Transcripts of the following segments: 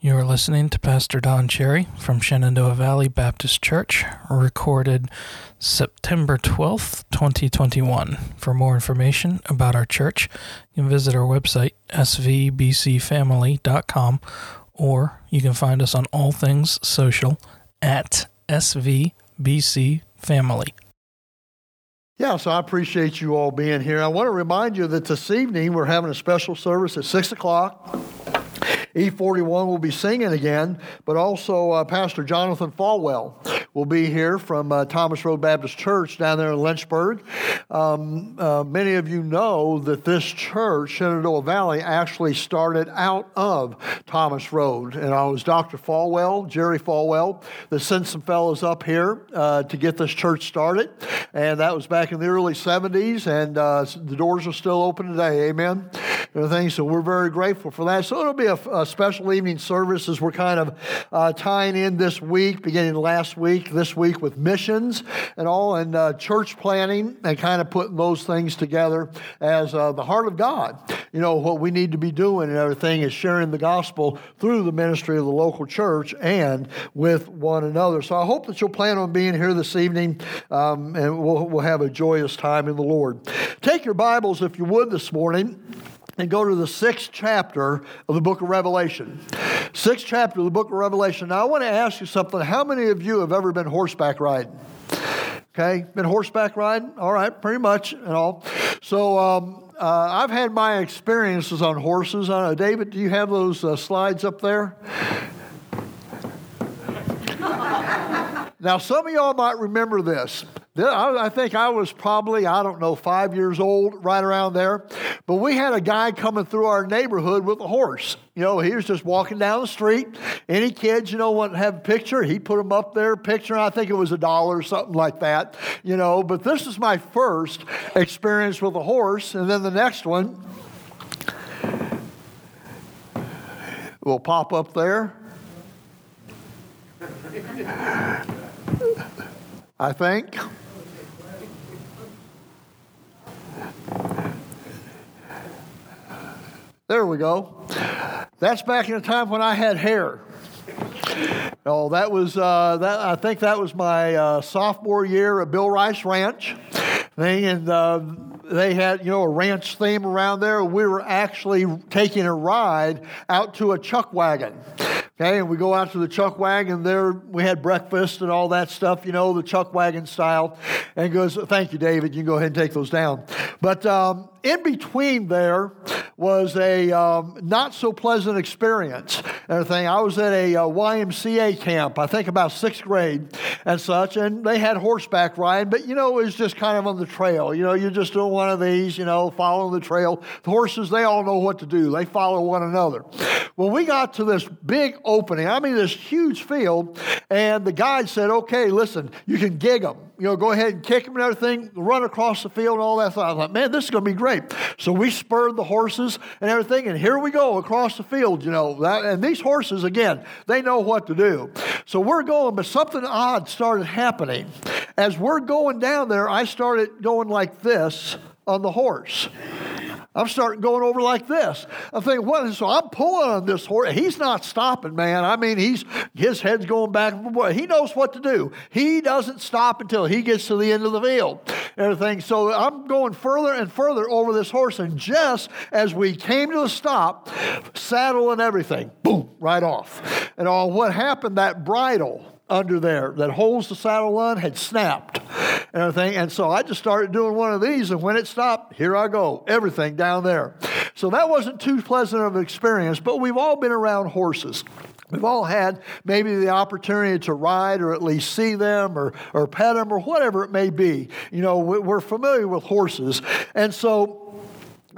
You are listening to Pastor Don Cherry from Shenandoah Valley Baptist Church, recorded September 12th, 2021. For more information about our church, you can visit our website, svbcfamily.com, or you can find us on all things social at svbcfamily. Yeah, so I appreciate you all being here. I want to remind you that this evening we're having a special service at 6 o'clock. E41 will be singing again, but also uh, Pastor Jonathan Falwell will be here from uh, Thomas Road Baptist Church down there in Lynchburg. Um, uh, many of you know that this church, Shenandoah Valley, actually started out of Thomas Road. And I was Dr. Falwell, Jerry Falwell, that sent some fellows up here uh, to get this church started. And that was back in the early 70s, and uh, the doors are still open today. Amen. Everything. So we're very grateful for that. So it'll be a, a special evening service as we're kind of uh, tying in this week, beginning last week, this week with missions and all, and uh, church planning, and kind of putting those things together as uh, the heart of God. You know, what we need to be doing and everything is sharing the gospel through the ministry of the local church and with one another. So I hope that you'll plan on being here this evening, um, and we'll, we'll have a joyous time in the Lord. Take your Bibles, if you would, this morning and go to the sixth chapter of the book of Revelation. Sixth chapter of the book of Revelation. Now, I want to ask you something. How many of you have ever been horseback riding? Okay, been horseback riding? All right, pretty much and all. So, um, uh, I've had my experiences on horses. Know, David, do you have those uh, slides up there? now, some of y'all might remember this. I think I was probably, I don't know, five years old, right around there. But we had a guy coming through our neighborhood with a horse. You know, he was just walking down the street. Any kids, you know, want to have a picture, he put them up there, picture. I think it was a dollar or something like that, you know. But this is my first experience with a horse. And then the next one will pop up there. I think. There we go. That's back in the time when I had hair. Oh, that was uh, that. I think that was my uh, sophomore year at Bill Rice Ranch and uh, they had you know a ranch theme around there. We were actually taking a ride out to a chuck wagon. Okay, and we go out to the chuck wagon there. We had breakfast and all that stuff, you know, the chuck wagon style. And goes, Thank you, David. You can go ahead and take those down. But um, in between there was a um, not so pleasant experience. Everything. I was at a uh, YMCA camp, I think about sixth grade and such, and they had horseback riding, but you know, it was just kind of on the trail. You know, you're just doing one of these, you know, following the trail. The horses, they all know what to do, they follow one another. Well, we got to this big opening, I mean, this huge field, and the guide said, okay, listen, you can gig them. You know, go ahead and kick them and everything, run across the field and all that. So I like, man, this is going to be great. So we spurred the horses and everything, and here we go across the field, you know. That, and these horses, again, they know what to do. So we're going, but something odd started happening. As we're going down there, I started going like this on the horse. I'm starting going over like this. I think, what? So I'm pulling on this horse. He's not stopping, man. I mean, he's his head's going back and forth. He knows what to do. He doesn't stop until he gets to the end of the field. Everything. So I'm going further and further over this horse, and just as we came to a stop, saddle and everything, boom, right off. And all what happened? That bridle under there that holds the saddle on had snapped and everything. And so I just started doing one of these, and when it stopped, here I go, everything down there. So that wasn't too pleasant of an experience, but we've all been around horses. We've all had maybe the opportunity to ride or at least see them or, or pet them or whatever it may be. You know, we're familiar with horses. And so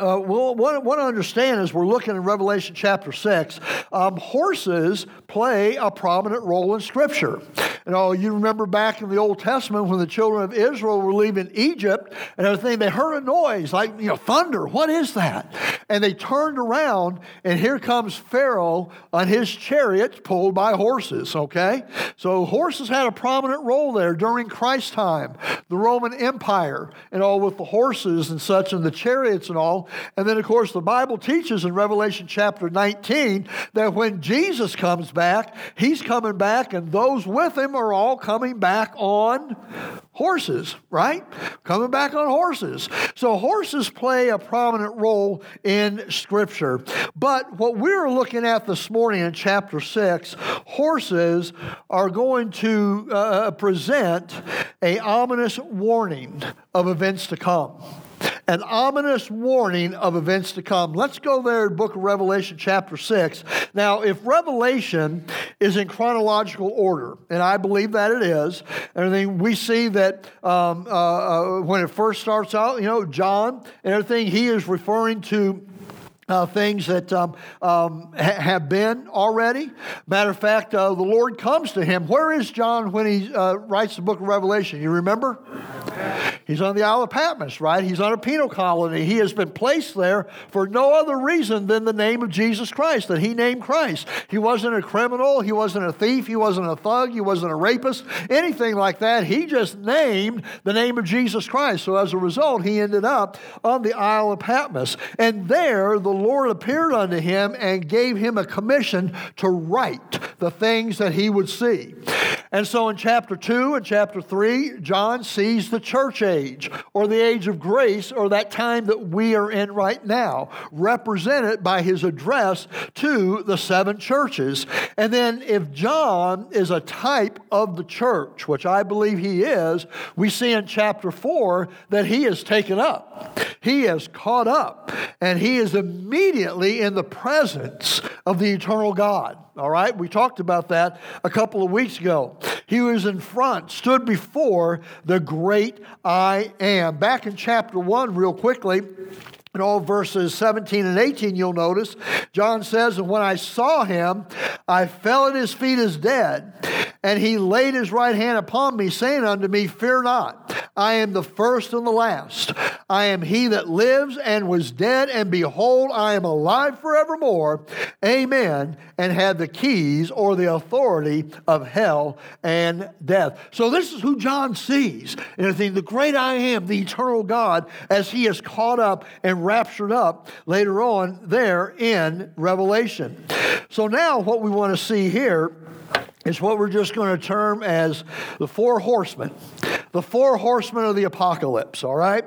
uh, well, what, what I understand is we're looking in Revelation chapter 6, um, horses play a prominent role in Scripture. You know, you remember back in the Old Testament when the children of Israel were leaving Egypt and everything, they heard a noise like, you know, thunder. What is that? And they turned around, and here comes Pharaoh on his chariot pulled by horses, okay? So horses had a prominent role there during Christ's time. The Roman Empire and all with the horses and such and the chariots and all And then, of course, the Bible teaches in Revelation chapter 19 that when Jesus comes back, he's coming back, and those with him are all coming back on horses, right? Coming back on horses. So, horses play a prominent role in Scripture. But what we're looking at this morning in chapter 6, horses are going to uh, present a ominous warning of events to come an ominous warning of events to come. Let's go there in book of Revelation chapter 6. Now, if Revelation is in chronological order, and I believe that it is, everything we see that um, uh, uh, when it first starts out, you know, John and everything, he is referring to uh, things that um, um, ha- have been already. Matter of fact, uh, the Lord comes to him. Where is John when he uh, writes the book of Revelation? You remember? He's on the Isle of Patmos, right? He's on a penal colony. He has been placed there for no other reason than the name of Jesus Christ, that he named Christ. He wasn't a criminal. He wasn't a thief. He wasn't a thug. He wasn't a rapist, anything like that. He just named the name of Jesus Christ. So as a result, he ended up on the Isle of Patmos. And there, the Lord appeared unto him and gave him a commission to write the things that he would see. And so in chapter 2 and chapter 3, John sees the church age or the age of grace or that time that we are in right now, represented by his address to the seven churches. And then if John is a type of the church, which I believe he is, we see in chapter 4 that he is taken up. He is caught up and he is immediately in the presence of the eternal God. All right, we talked about that a couple of weeks ago. He was in front, stood before the great I am. Back in chapter 1, real quickly, in all verses 17 and 18, you'll notice, John says, And when I saw him, I fell at his feet as dead. And he laid his right hand upon me, saying unto me, Fear not, I am the first and the last. I am he that lives and was dead, and behold, I am alive forevermore. Amen. And had the keys or the authority of hell and death. So this is who John sees. And I think the great I am, the eternal God, as he is caught up and raptured up later on there in Revelation. So now what we want to see here is what we're just going to term as the four horsemen. The four horsemen of the apocalypse, all right?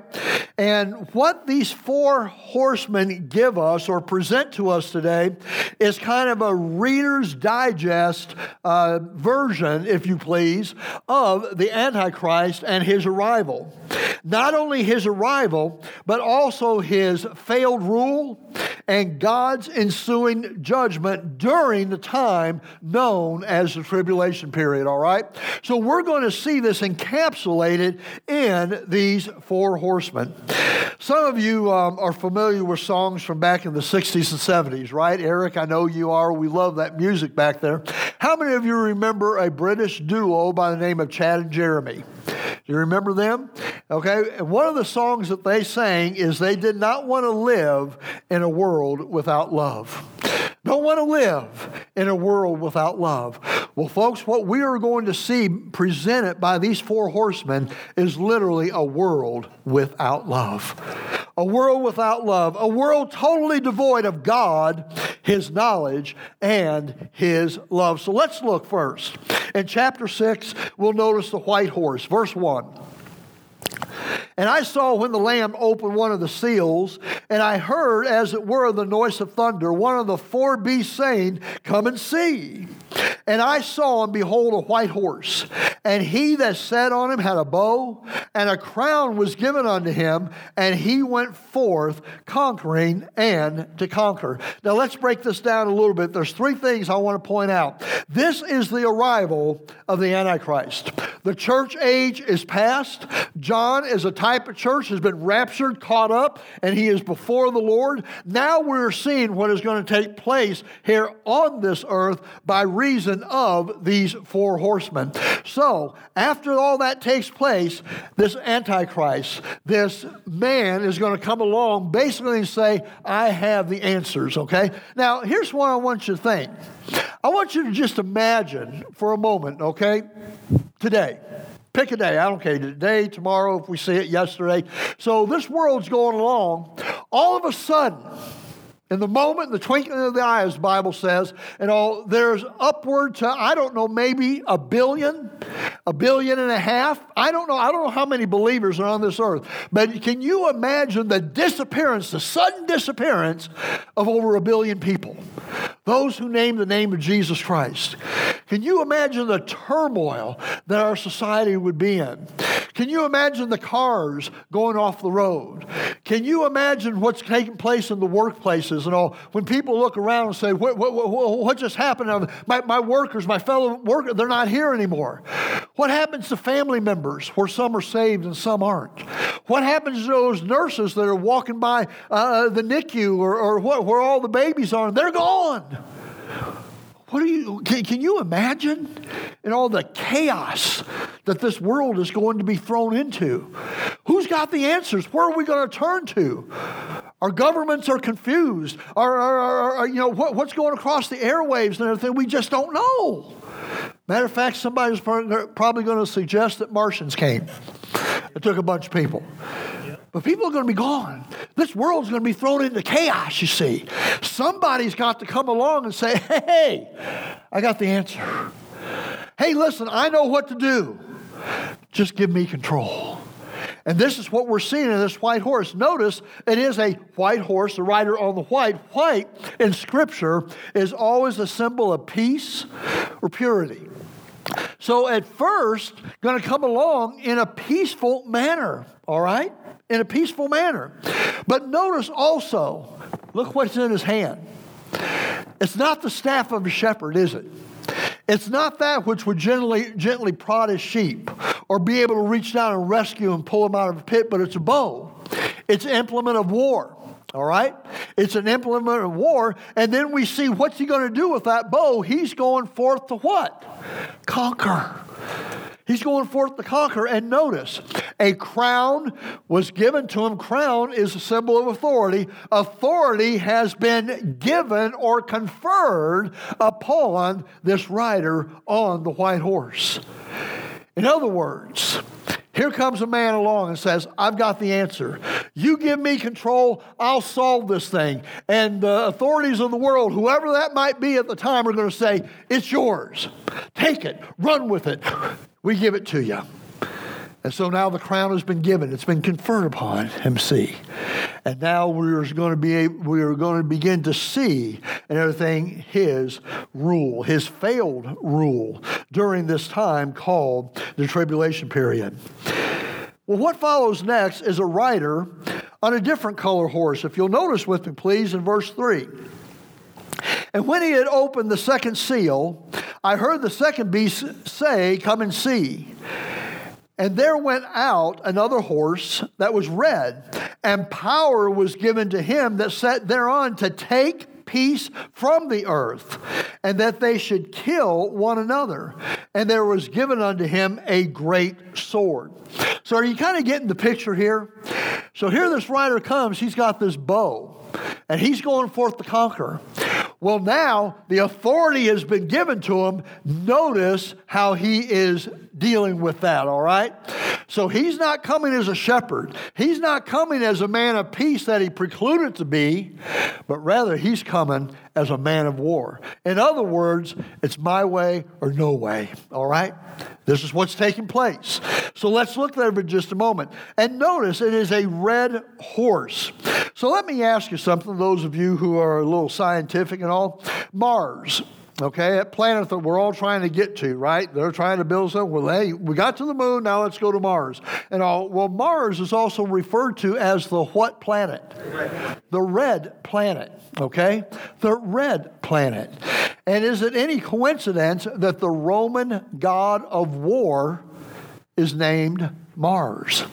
And what these four horsemen give us or present to us today is kind of a Reader's Digest uh, version, if you please, of the Antichrist and his arrival. Not only his arrival, but also his failed rule and God's ensuing judgment during the time known as the tribulation period, all right? So we're going to see this encapsulated in these four horsemen. Some of you um, are familiar with songs from back in the 60s and 70s, right? Eric, I know you are. We love that music back there. How many of you remember a British duo by the name of Chad and Jeremy? Do you remember them? Okay, and one of the songs that they sang is they did not want to live in a world without love. Don't want to live in a world without love. Well, folks, what we are going to see presented by these four horsemen is literally a world without love. A world without love. A world totally devoid of God, His knowledge, and His love. So let's look first. In chapter 6, we'll notice the white horse. Verse 1. And I saw when the Lamb opened one of the seals, and I heard, as it were, the noise of thunder, one of the four beasts saying, Come and see. And I saw, and behold, a white horse. And he that sat on him had a bow, and a crown was given unto him, and he went forth conquering and to conquer. Now let's break this down a little bit. There's three things I want to point out. This is the arrival of the Antichrist. The church age is past. John, as a type of church, has been raptured, caught up, and he is before the Lord. Now we're seeing what is going to take place here on this earth by reason of these four horsemen. So, after all that takes place, this Antichrist, this man is going to come along basically and say, I have the answers, okay? Now, here's what I want you to think. I want you to just imagine for a moment, okay, today, Pick a day. I don't care. Today, tomorrow, if we see it yesterday. So this world's going along. All of a sudden, in the moment, the twinkling of the eye, as the Bible says, and all, there's upward to, I don't know, maybe a billion, a billion and a half. I don't know. I don't know how many believers are on this earth. But can you imagine the disappearance, the sudden disappearance of over a billion people? Those who name the name of Jesus Christ. Can you imagine the turmoil that our society would be in? Can you imagine the cars going off the road? Can you imagine what's taking place in the workplaces and all? When people look around and say, What, what, what, what just happened? My, my workers, my fellow workers, they're not here anymore. What happens to family members where some are saved and some aren't? What happens to those nurses that are walking by uh, the NICU or, or where all the babies are? and They're gone. What are you, can, can you imagine? And all the chaos that this world is going to be thrown into. Who's got the answers? Where are we going to turn to? Our governments are confused. Our, our, our, you know, what, what's going across the airwaves and everything, we just don't know. Matter of fact, somebody's probably going to suggest that Martians came. It took a bunch of people. But people are going to be gone. This world's going to be thrown into chaos, you see. Somebody's got to come along and say, hey, I got the answer. Hey, listen, I know what to do. Just give me control. And this is what we're seeing in this white horse. Notice it is a white horse, the rider on the white. White in Scripture is always a symbol of peace or purity. So at first, going to come along in a peaceful manner, all right? in a peaceful manner. But notice also, look what's in his hand. It's not the staff of a shepherd, is it? It's not that which would gently, gently prod his sheep or be able to reach down and rescue and pull him out of a pit, but it's a bow. It's an implement of war. All right? It's an implement of war. And then we see what's he going to do with that bow? He's going forth to what? Conquer. He's going forth to conquer. And notice, a crown was given to him. Crown is a symbol of authority. Authority has been given or conferred upon this rider on the white horse. In other words, here comes a man along and says, I've got the answer. You give me control, I'll solve this thing. And the authorities of the world, whoever that might be at the time, are going to say, It's yours. Take it, run with it. We give it to you. And so now the crown has been given. It's been conferred upon him, see. And now we're going to be we are going to begin to see and everything his rule, his failed rule during this time called the tribulation period. Well, what follows next is a rider on a different color horse. If you'll notice with me, please, in verse 3. And when he had opened the second seal, I heard the second beast say, Come and see. And there went out another horse that was red, and power was given to him that sat thereon to take peace from the earth, and that they should kill one another. And there was given unto him a great sword. So, are you kind of getting the picture here? So, here this rider comes, he's got this bow, and he's going forth to conquer. Well, now the authority has been given to him. Notice how he is dealing with that, all right? So he's not coming as a shepherd. He's not coming as a man of peace that he precluded to be, but rather he's coming as a man of war. In other words, it's my way or no way, all right? This is what's taking place. So let's look there for just a moment. And notice it is a red horse. So let me ask you something, those of you who are a little scientific and all. Mars, okay, that planet that we're all trying to get to, right? They're trying to build something. Well, hey, we got to the moon, now let's go to Mars. And all, well, Mars is also referred to as the what planet? The red planet, okay? The red planet. And is it any coincidence that the Roman god of war is named Mars?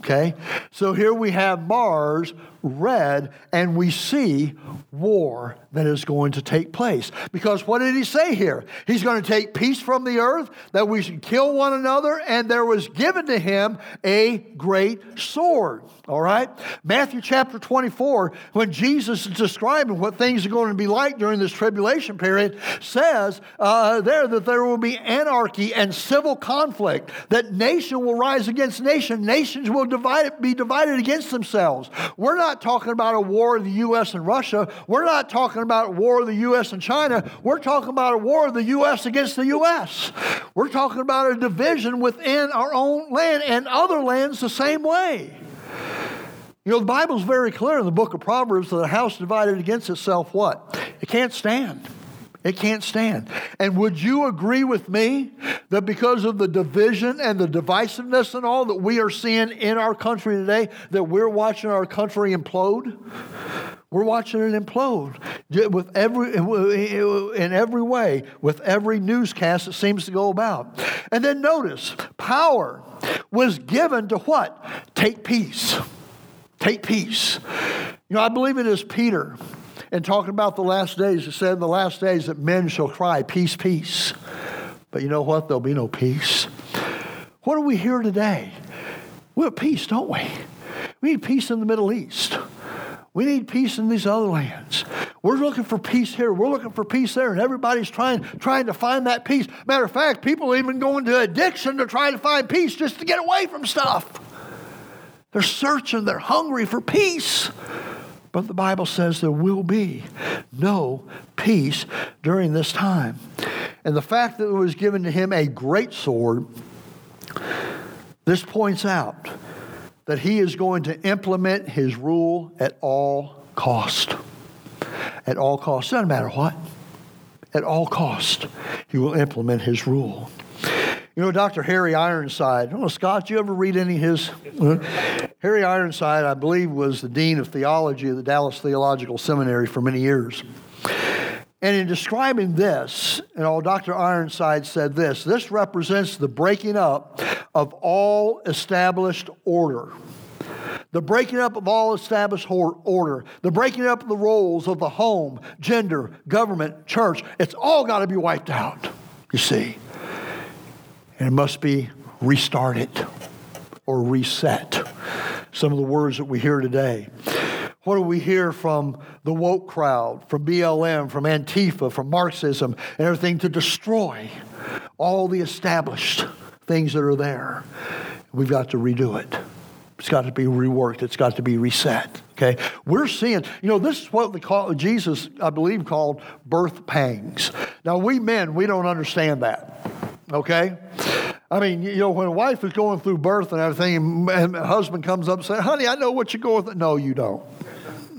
Okay, so here we have Mars red and we see war that is going to take place. Because what did he say here? He's going to take peace from the earth, that we should kill one another, and there was given to him a great sword. All right? Matthew chapter 24, when Jesus is describing what things are going to be like during this tribulation period, says uh, there that there will be anarchy and civil conflict, that nation will rise against nation, nations will divide, be divided against themselves. We're not talking about a war of the U.S. and Russia. We're not talking about a war of the U.S. and China. We're talking about a war of the U.S. against the U.S. We're talking about a division within our own land and other lands the same way. You know, the Bible's very clear in the book of Proverbs that a house divided against itself, what? It can't stand. It can't stand. And would you agree with me that because of the division and the divisiveness and all that we are seeing in our country today, that we're watching our country implode? We're watching it implode with every, in every way, with every newscast that seems to go about. And then notice, power was given to what? Take peace. Take peace. You know, I believe it is Peter, and talking about the last days, it said in the last days that men shall cry, Peace, peace. But you know what? There'll be no peace. What are we here today? We have peace, don't we? We need peace in the Middle East. We need peace in these other lands. We're looking for peace here. We're looking for peace there, and everybody's trying, trying to find that peace. Matter of fact, people even go into addiction to try to find peace just to get away from stuff. They're searching, they're hungry for peace. But the Bible says there will be no peace during this time. And the fact that it was given to him a great sword, this points out that he is going to implement his rule at all cost. At all cost. Doesn't matter what. At all cost, he will implement his rule. You know, Dr. Harry Ironside. Oh, Scott, you ever read any of his? Harry Ironside, I believe, was the dean of theology of the Dallas Theological Seminary for many years. And in describing this, you know, Dr. Ironside said this this represents the breaking up of all established order. The breaking up of all established order, the breaking up of the roles of the home, gender, government, church, it's all got to be wiped out, you see and it must be restarted or reset. Some of the words that we hear today. What do we hear from the woke crowd, from BLM, from Antifa, from Marxism, and everything to destroy all the established things that are there? We've got to redo it. It's got to be reworked. It's got to be reset. Okay, we're seeing. You know, this is what they call Jesus, I believe, called birth pangs. Now, we men, we don't understand that. Okay? I mean, you know, when a wife is going through birth and everything, and a husband comes up and says, honey, I know what you're going through. No, you don't.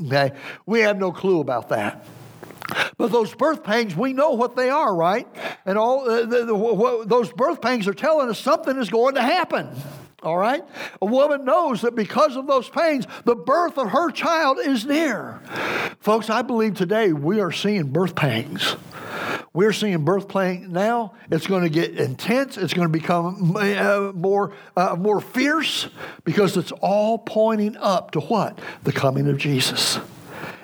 Okay? We have no clue about that. But those birth pangs, we know what they are, right? And all uh, the, the, what, those birth pangs are telling us something is going to happen. All right? A woman knows that because of those pains, the birth of her child is near. Folks, I believe today we are seeing birth pangs. We're seeing birth pain now. It's going to get intense. It's going to become uh, more, uh, more fierce because it's all pointing up to what? The coming of Jesus.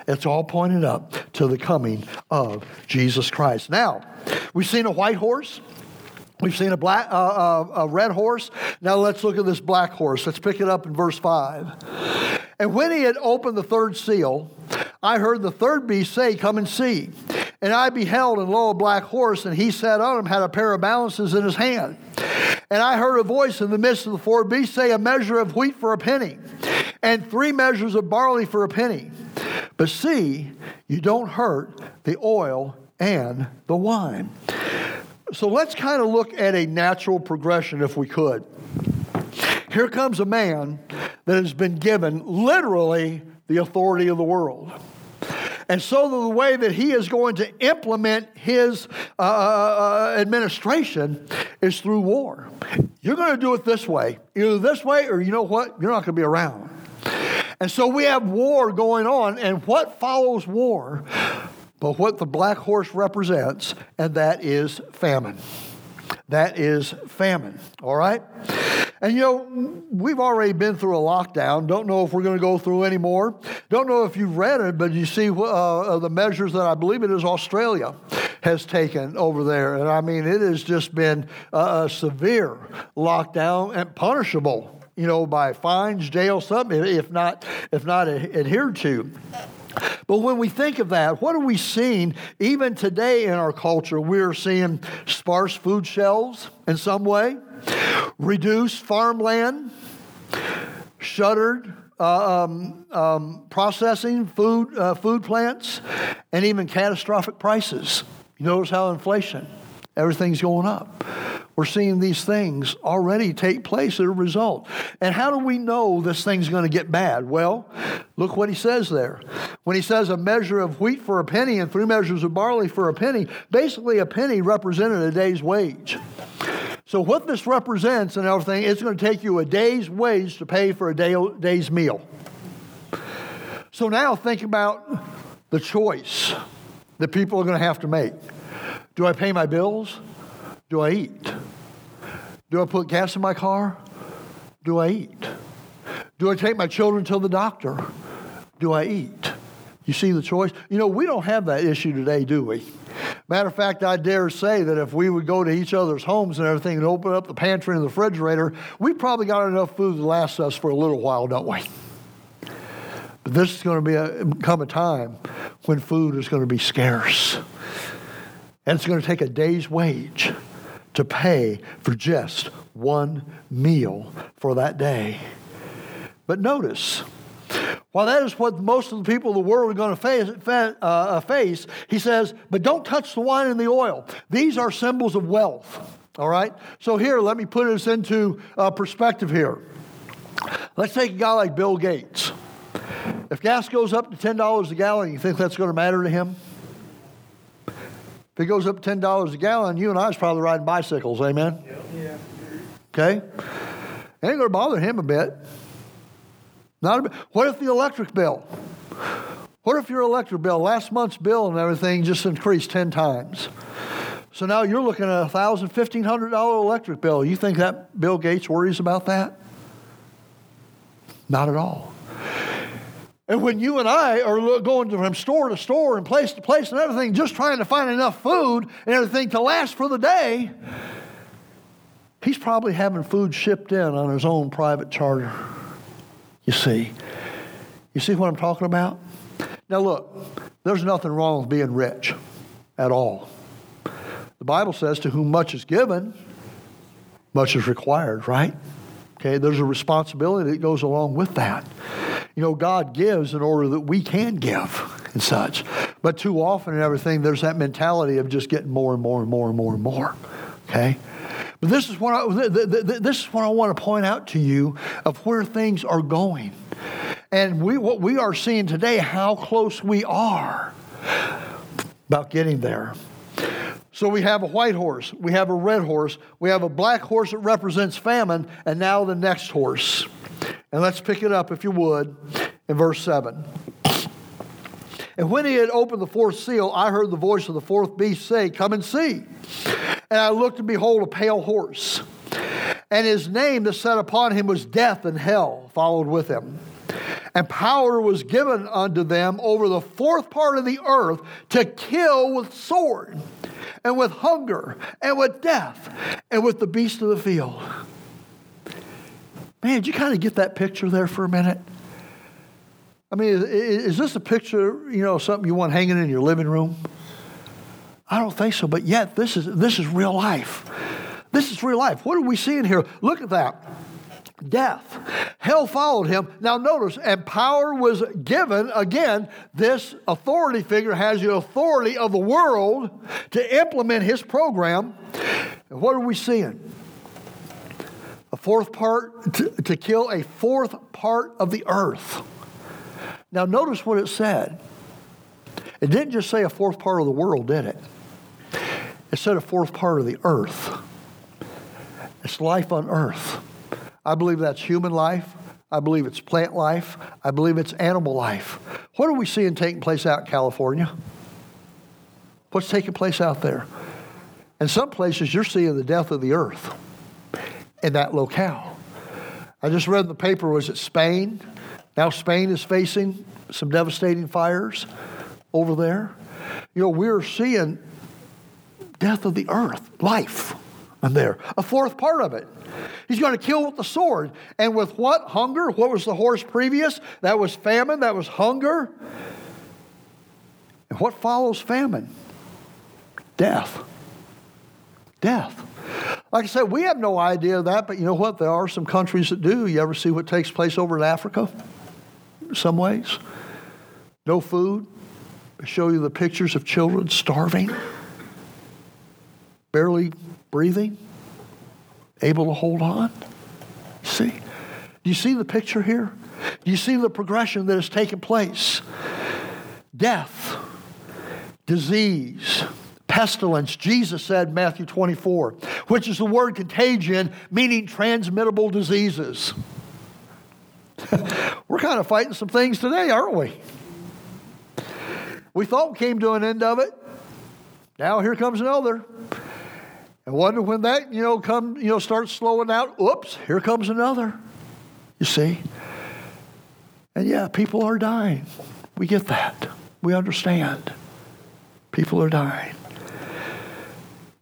It's all pointing up to the coming of Jesus Christ. Now, we've seen a white horse. We've seen a black, uh, uh, a red horse. Now let's look at this black horse. Let's pick it up in verse five. And when he had opened the third seal, I heard the third beast say, "Come and see." And I beheld, and lo, a black horse, and he sat on him, had a pair of balances in his hand. And I heard a voice in the midst of the four beasts say, A measure of wheat for a penny, and three measures of barley for a penny. But see, you don't hurt the oil and the wine. So let's kind of look at a natural progression if we could. Here comes a man that has been given literally the authority of the world. And so the way that he is going to implement his uh, uh, uh, administration is through war. You're going to do it this way, either this way, or you know what? You're not going to be around. And so we have war going on, and what follows war? But what the black horse represents, and that is famine. That is famine, all right? And you know, we've already been through a lockdown. Don't know if we're going to go through any more. Don't know if you've read it, but you see uh, the measures that I believe it is Australia has taken over there. And I mean, it has just been a severe lockdown and punishable, you know, by fines, jail, something, if not, if not adhered to. But when we think of that, what are we seeing even today in our culture? We're seeing sparse food shelves in some way, reduced farmland, shuttered uh, um, um, processing food, uh, food plants, and even catastrophic prices. You notice how inflation, everything's going up. We're seeing these things already take place as a result. And how do we know this thing's going to get bad? Well, look what he says there. When he says a measure of wheat for a penny and three measures of barley for a penny, basically a penny represented a day's wage. So, what this represents and everything, it's going to take you a day's wage to pay for a day, day's meal. So, now think about the choice that people are going to have to make. Do I pay my bills? Do I eat? Do I put gas in my car? Do I eat? Do I take my children to the doctor? Do I eat? You see the choice? You know, we don't have that issue today, do we? Matter of fact, I dare say that if we would go to each other's homes and everything and open up the pantry and the refrigerator, we probably got enough food to last us for a little while, don't we? But this is going to be a, come a time when food is going to be scarce. And it's going to take a day's wage to pay for just one meal for that day. But notice, while that is what most of the people of the world are going to face, uh, face, he says, but don't touch the wine and the oil. These are symbols of wealth. All right? So, here, let me put this into uh, perspective here. Let's take a guy like Bill Gates. If gas goes up to $10 a gallon, you think that's going to matter to him? If it goes up $10 a gallon, you and I is probably riding bicycles, amen? Yeah. Okay? It ain't going to bother him a bit. Not a bit. What if the electric bill? What if your electric bill, last month's bill and everything just increased 10 times? So now you're looking at a $1,000, $1,500 electric bill. You think that Bill Gates worries about that? Not at all. And when you and I are going from store to store and place to place and everything, just trying to find enough food and everything to last for the day, he's probably having food shipped in on his own private charter. You see? You see what I'm talking about? Now, look, there's nothing wrong with being rich at all. The Bible says, to whom much is given, much is required, right? Okay, there's a responsibility that goes along with that. You know, God gives in order that we can give and such. But too often and everything, there's that mentality of just getting more and more and more and more and more. Okay? But this is what I, this is what I want to point out to you of where things are going. And we, what we are seeing today, how close we are about getting there. So we have a white horse, we have a red horse, we have a black horse that represents famine, and now the next horse. And let's pick it up, if you would, in verse 7. And when he had opened the fourth seal, I heard the voice of the fourth beast say, Come and see. And I looked and behold a pale horse. And his name that sat upon him was Death, and hell followed with him. And power was given unto them over the fourth part of the earth to kill with sword, and with hunger, and with death, and with the beast of the field. Man, did you kind of get that picture there for a minute? I mean, is, is this a picture, you know, something you want hanging in your living room? I don't think so, but yet this is this is real life. This is real life. What are we seeing here? Look at that. Death. Hell followed him. Now notice, and power was given. Again, this authority figure has the authority of the world to implement his program. And what are we seeing? a fourth part, to, to kill a fourth part of the earth. Now, notice what it said. It didn't just say a fourth part of the world, did it? It said a fourth part of the earth. It's life on earth. I believe that's human life. I believe it's plant life. I believe it's animal life. What are we seeing taking place out in California? What's taking place out there? In some places, you're seeing the death of the earth in that locale. I just read in the paper, was it Spain? Now Spain is facing some devastating fires over there. You know, we're seeing death of the earth, life, and there. A fourth part of it. He's going to kill with the sword. And with what? Hunger? What was the horse previous? That was famine, that was hunger. And what follows famine? Death. Death. Like I said, we have no idea of that, but you know what? There are some countries that do. You ever see what takes place over in Africa? Some ways. No food. They show you the pictures of children starving, barely breathing, able to hold on. See? Do you see the picture here? Do you see the progression that has taken place? Death, disease, pestilence. Jesus said, Matthew 24, which is the word contagion, meaning transmittable diseases. We're kind of fighting some things today, aren't we? We thought we came to an end of it. Now here comes another. And wonder when that, you know, come, you know, starts slowing out. Oops, here comes another. You see? And yeah, people are dying. We get that. We understand. People are dying.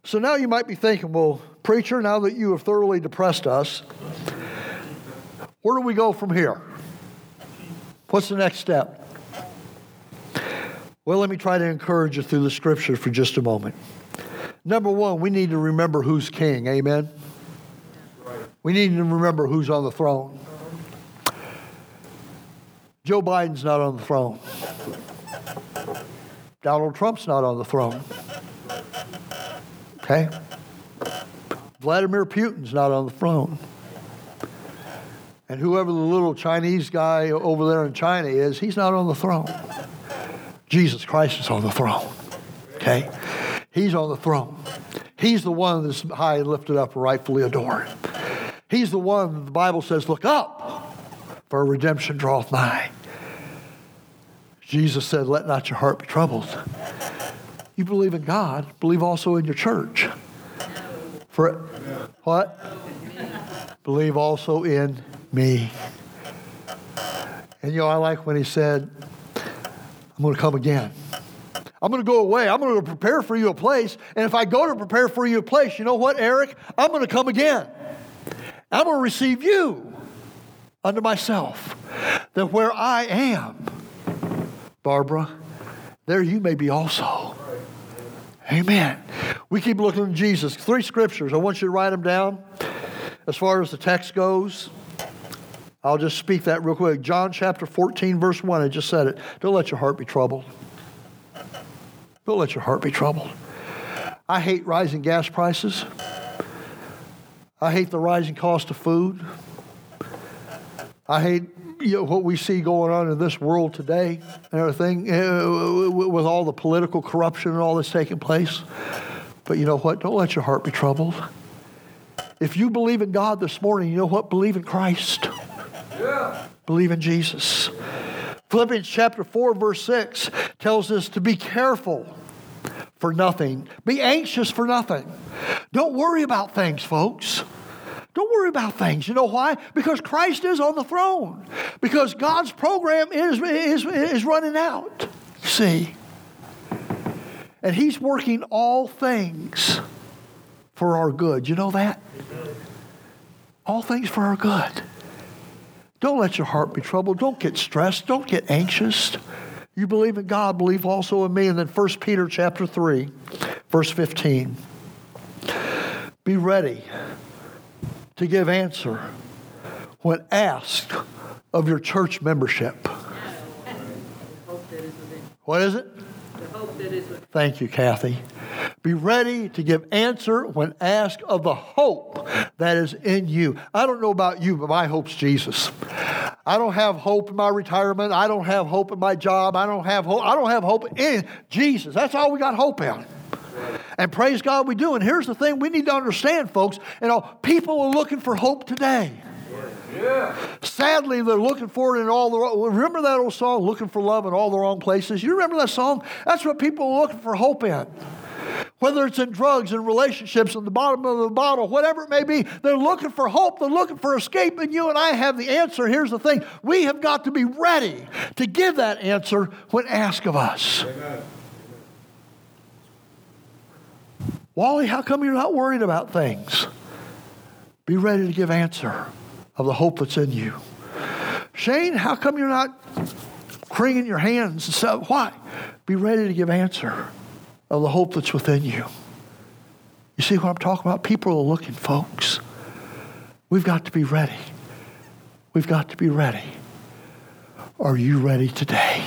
So now you might be thinking, well, preacher, now that you have thoroughly depressed us, where do we go from here? What's the next step? Well, let me try to encourage you through the scripture for just a moment. Number one, we need to remember who's king. Amen? We need to remember who's on the throne. Joe Biden's not on the throne. Donald Trump's not on the throne. Okay? Vladimir Putin's not on the throne. And whoever the little Chinese guy over there in China is, he's not on the throne. Jesus Christ is on the throne. Okay? He's on the throne. He's the one that's high and lifted up rightfully adored. He's the one the Bible says, Look up, for redemption draweth nigh. Jesus said, Let not your heart be troubled. You believe in God, believe also in your church. For what? Believe also in me. And you know, I like when he said, I'm going to come again. I'm going to go away. I'm going to prepare for you a place. And if I go to prepare for you a place, you know what, Eric? I'm going to come again. I'm going to receive you unto myself. That where I am, Barbara, there you may be also. Amen. We keep looking at Jesus. Three scriptures. I want you to write them down as far as the text goes. I'll just speak that real quick. John chapter 14, verse 1, I just said it. Don't let your heart be troubled. Don't let your heart be troubled. I hate rising gas prices. I hate the rising cost of food. I hate you know, what we see going on in this world today and everything uh, with all the political corruption and all that's taking place. But you know what? Don't let your heart be troubled. If you believe in God this morning, you know what? Believe in Christ. Yeah. Believe in Jesus. Philippians chapter 4, verse 6 tells us to be careful for nothing, be anxious for nothing. Don't worry about things, folks. Don't worry about things. You know why? Because Christ is on the throne. Because God's program is, is, is running out. See? And He's working all things for our good. You know that? All things for our good. Don't let your heart be troubled. Don't get stressed. Don't get anxious. You believe in God, believe also in me. And then 1 Peter chapter 3, verse 15. Be ready to give answer when asked of your church membership. What is it? Thank you, Kathy. Be ready to give answer when asked of the hope that is in you. I don't know about you, but my hope's Jesus. I don't have hope in my retirement. I don't have hope in my job. I don't have hope. I don't have hope in Jesus. That's all we got hope in. And praise God we do. And here's the thing we need to understand, folks. You know, people are looking for hope today. Sadly, they're looking for it in all the wrong. Remember that old song, "Looking for Love in All the Wrong Places"? You remember that song? That's what people are looking for hope in. whether it's in drugs and relationships in the bottom of the bottle, whatever it may be, they're looking for hope, they're looking for escape, and you and I have the answer. Here's the thing we have got to be ready to give that answer when asked of us. Amen. Wally, how come you're not worried about things? Be ready to give answer of the hope that's in you. Shane, how come you're not wringing your hands and stuff? Why? Be ready to give answer of the hope that's within you. You see what I'm talking about? People are looking, folks. We've got to be ready. We've got to be ready. Are you ready today?